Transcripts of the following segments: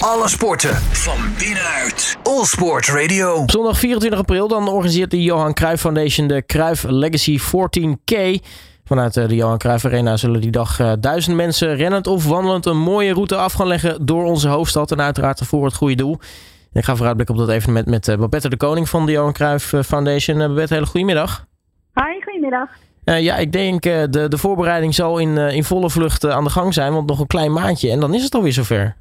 Alle sporten van binnenuit. All Sport Radio. Zondag 24 april dan organiseert de Johan Cruijff Foundation de Cruijff Legacy 14K. Vanuit eh, de Johan Cruijff Arena zullen die dag uh, duizend mensen rennend of wandelend een mooie route af gaan leggen door onze hoofdstad. En uiteraard voor het goede doel. Ik ga vooruitblikken op dat evenement met uh, Babette de Koning van de Johan Cruijff Foundation. Babette, hele goedemiddag. Hoi, goedemiddag. ja, ik denk de, de voorbereiding zal in, in volle vlucht aan de gang zijn, want nog een klein maandje en dan is het alweer zover.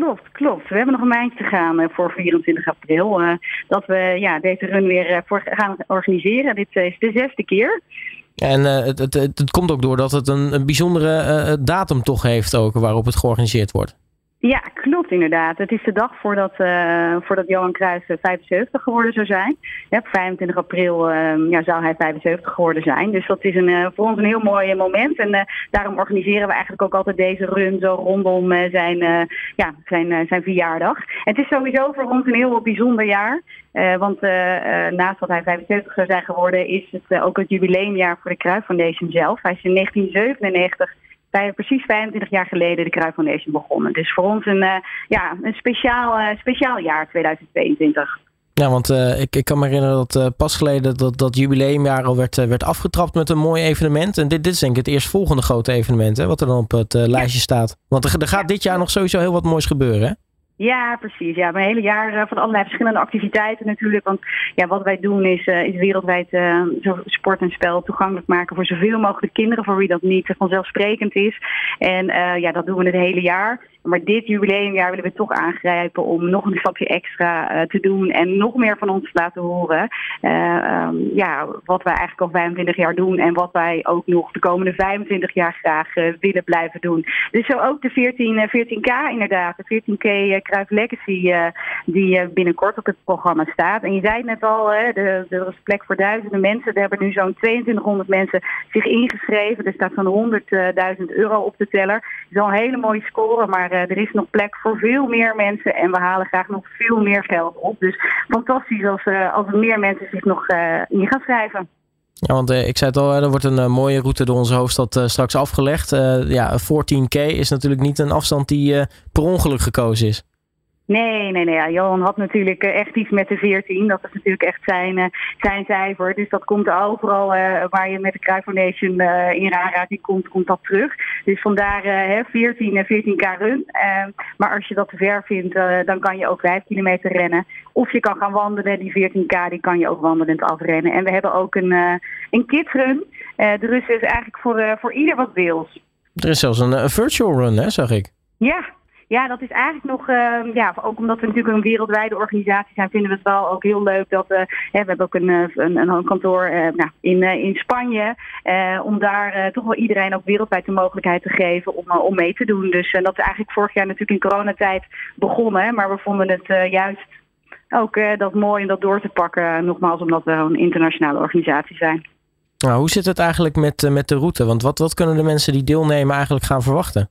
Klopt, klopt. We hebben nog een maandje te gaan uh, voor 24 april. Uh, dat we ja, deze run weer uh, voor gaan organiseren. Dit is de zesde keer. En het, het, het, komt ook door dat het een, een bijzondere datum toch heeft ook waarop het georganiseerd wordt. Ja, klopt inderdaad. Het is de dag voordat, uh, voordat Johan Cruijff 75 geworden zou zijn. Op 25 april uh, ja, zou hij 75 geworden zijn. Dus dat is een, uh, voor ons een heel mooi moment. En daarom organiseren we eigenlijk ook altijd deze run zo rondom zijn, ja, zijn, zijn verjaardag. Het is sowieso voor ons een heel bijzonder jaar. want naast dat hij 75 zou zijn geworden, is het ook het jubileumjaar voor de Cruijff Foundation zelf. Hij is in 1997 bij precies 25 jaar geleden de Cruijff Foundation begonnen. Dus voor ons een, uh, ja, een speciaal, uh, speciaal jaar 2022. Ja, want uh, ik, ik kan me herinneren dat pas geleden dat, dat jubileumjaar al werd, werd afgetrapt met een mooi evenement. En dit, dit is denk ik het eerstvolgende grote evenement hè, wat er dan op het lijstje staat. Want er, er gaat dit jaar nog sowieso heel wat moois gebeuren hè? Ja, precies. Ja, een hele jaar uh, van allerlei verschillende activiteiten natuurlijk. Want ja, wat wij doen is, is wereldwijd uh, sport en spel toegankelijk maken voor zoveel mogelijk kinderen, voor wie dat niet vanzelfsprekend is. En ja, dat doen we het hele jaar. Maar dit jubileumjaar willen we toch aangrijpen om nog een stapje extra uh, te doen en nog meer van ons te laten horen. Uh, um, ja, wat wij eigenlijk al 25 jaar doen en wat wij ook nog de komende 25 jaar graag uh, willen blijven doen. Dus zo ook de 14, 14K inderdaad, de 14K Kruif Legacy die binnenkort op het programma staat. En je zei het net al, hè, de, er is plek voor duizenden mensen. Er hebben nu zo'n 2200 mensen zich ingeschreven. Er staat zo'n 100.000 euro op de teller. Dat is al een hele mooie score, maar uh, er is nog plek voor veel meer mensen en we halen graag nog veel meer geld op. Dus fantastisch als, uh, als er meer mensen zich nog uh, in gaan schrijven. Ja, want ik zei het al, er wordt een mooie route door onze hoofdstad straks afgelegd. ja, 14K is natuurlijk niet een afstand die per ongeluk gekozen is. Nee, nee, nee. Ja. Johan had natuurlijk eh, echt iets met de 14. Dat is natuurlijk echt zijn, uh, zijn cijfer. Dus dat komt overal uh, waar je met de Foundation uh, in aanraking komt, komt dat terug. Dus vandaar uh, 14, 14k run. maar als je dat te ver vindt, dan kan je ook 5 kilometer rennen. Of je kan gaan wandelen. Die 14k die kan je ook wandelend afrennen. En we hebben ook een, een kidsrun. de rust is eigenlijk voor, voor ieder wat wils. Er is zelfs een, een virtual run, hè, zag ik. Ja, ja, dat is eigenlijk nog, uh, ja, ook omdat we natuurlijk een wereldwijde organisatie zijn, vinden we het wel ook heel leuk dat we, hè, we hebben ook een, eh, een, een kantoor uh, nou, in, uh, in Spanje, om daar toch wel iedereen ook wereldwijd de mogelijkheid te geven om, om mee te doen. Dus dat is eigenlijk vorig jaar natuurlijk in coronatijd begonnen, maar we vonden het juist ook dat mooi om dat door te pakken, nogmaals omdat we een internationale organisatie zijn. Nou, hoe zit het eigenlijk met, met de route? Want wat, wat kunnen de mensen die deelnemen eigenlijk gaan verwachten?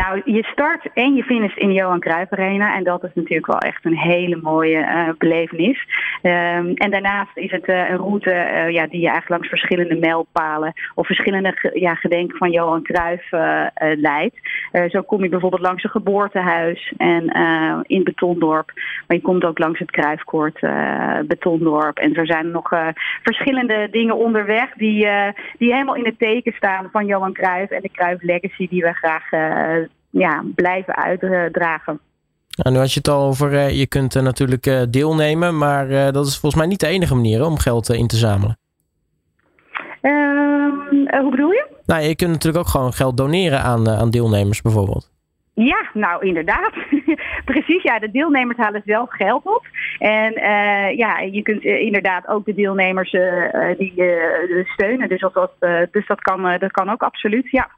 Nou, je start en je finisht in de Johan Cruijff Arena. En dat is natuurlijk wel echt een hele mooie uh, belevenis. Um, en daarnaast is het uh, een route uh, ja, die je eigenlijk langs verschillende mijlpalen of verschillende ja, gedenken van Johan Cruijff leidt. zo kom je bijvoorbeeld langs een geboortehuis en in Betondorp. Maar je komt ook langs het Cruijffkoord Betondorp. En er zijn nog verschillende dingen onderweg die, die helemaal in het teken staan van Johan Cruijff en de Cruijff Legacy die we graag ja, blijven uitdragen. Nou, nu had je het al over, uh, je kunt uh, natuurlijk uh, deelnemen, maar dat is volgens mij niet de enige manier om geld in te zamelen. Ehm, hoe bedoel je? Nou, je kunt natuurlijk ook gewoon geld doneren aan, aan deelnemers bijvoorbeeld. Ja, nou inderdaad. Precies, ja, de deelnemers halen zelf geld op. En ja, je kunt inderdaad ook de deelnemers die steunen. Dus, dat, dus dat, kan, dat kan ook absoluut, ja.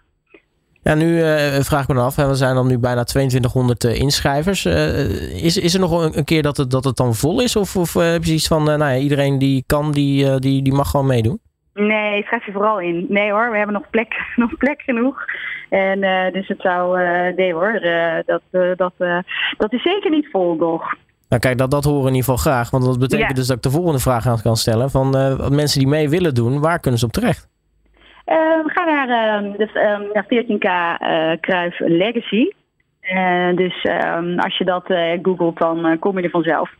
Ja, nu uh, vraag ik me af, hè, we zijn dan nu bijna 2200 uh, eh, inschrijvers. Uh, is, is er nog een, een, keer dat het, dat het dan vol is? Of, of heb je iets van, nou ja, iedereen die kan, die, die, die mag gewoon meedoen? Nee, schrijf je vooral in. Nee hoor, we hebben nog plek, nog plek genoeg. En dus het zou, nee hoor, dat, dat, dat is zeker niet vol nog. Nou kijk, dat, dat horen we in ieder geval graag. Want dat betekent dus dat ik de volgende vraag aan kan stellen. Van mensen die mee willen doen, waar kunnen ze op terecht? We gaan naar uh, de, uh, 14K uh, Kruif Legacy. dus ehm, als je dat googelt, dan kom je er vanzelf.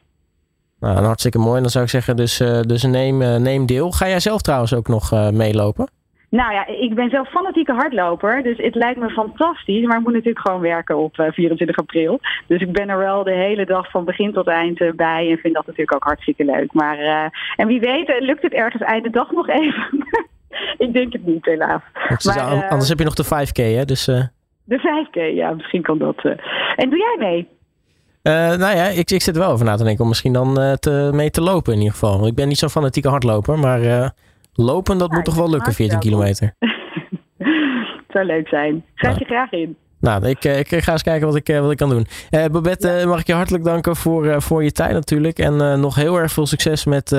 Nou, hartstikke mooi. Dan zou ik zeggen, dus, dus neem, neem deel. Ga jij zelf trouwens ook nog meelopen? Nou ja, ik ben zelf fanatieke hardloper, dus het lijkt me fantastisch. Maar ik moet natuurlijk gewoon werken op 24 eh, april. Dus ik ben er wel de hele dag van begin tot eind eh, bij en vind dat natuurlijk ook hartstikke leuk. Maar, uh, en wie weet, lukt het ergens einde dag nog even. ik denk het niet, helaas. Maar, anders heb je nog de 5K, hè? Dus, De 5K, ja, misschien kan dat. En doe jij mee? nou ja, ik, ik zit er wel over na te denken om misschien dan te, mee te lopen in ieder geval. Ik ben niet zo fanatieke hardloper, maar Lopen, dat moet toch wel lukken, 14 kilometer? het zou leuk zijn. Schrijf je graag in. Nou, ik, eh, ik ga eens kijken wat ik, eh, wat ik kan doen. Uh, Babette, mag ik je hartelijk danken voor, voor je tijd natuurlijk. En nog heel erg veel succes met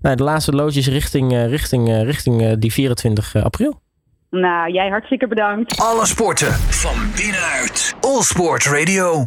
nou, de laatste loodjes richting, richting, richting die 24 april. Nou, jij hartstikke bedankt. Alle sporten van binnenuit. All Sport Radio.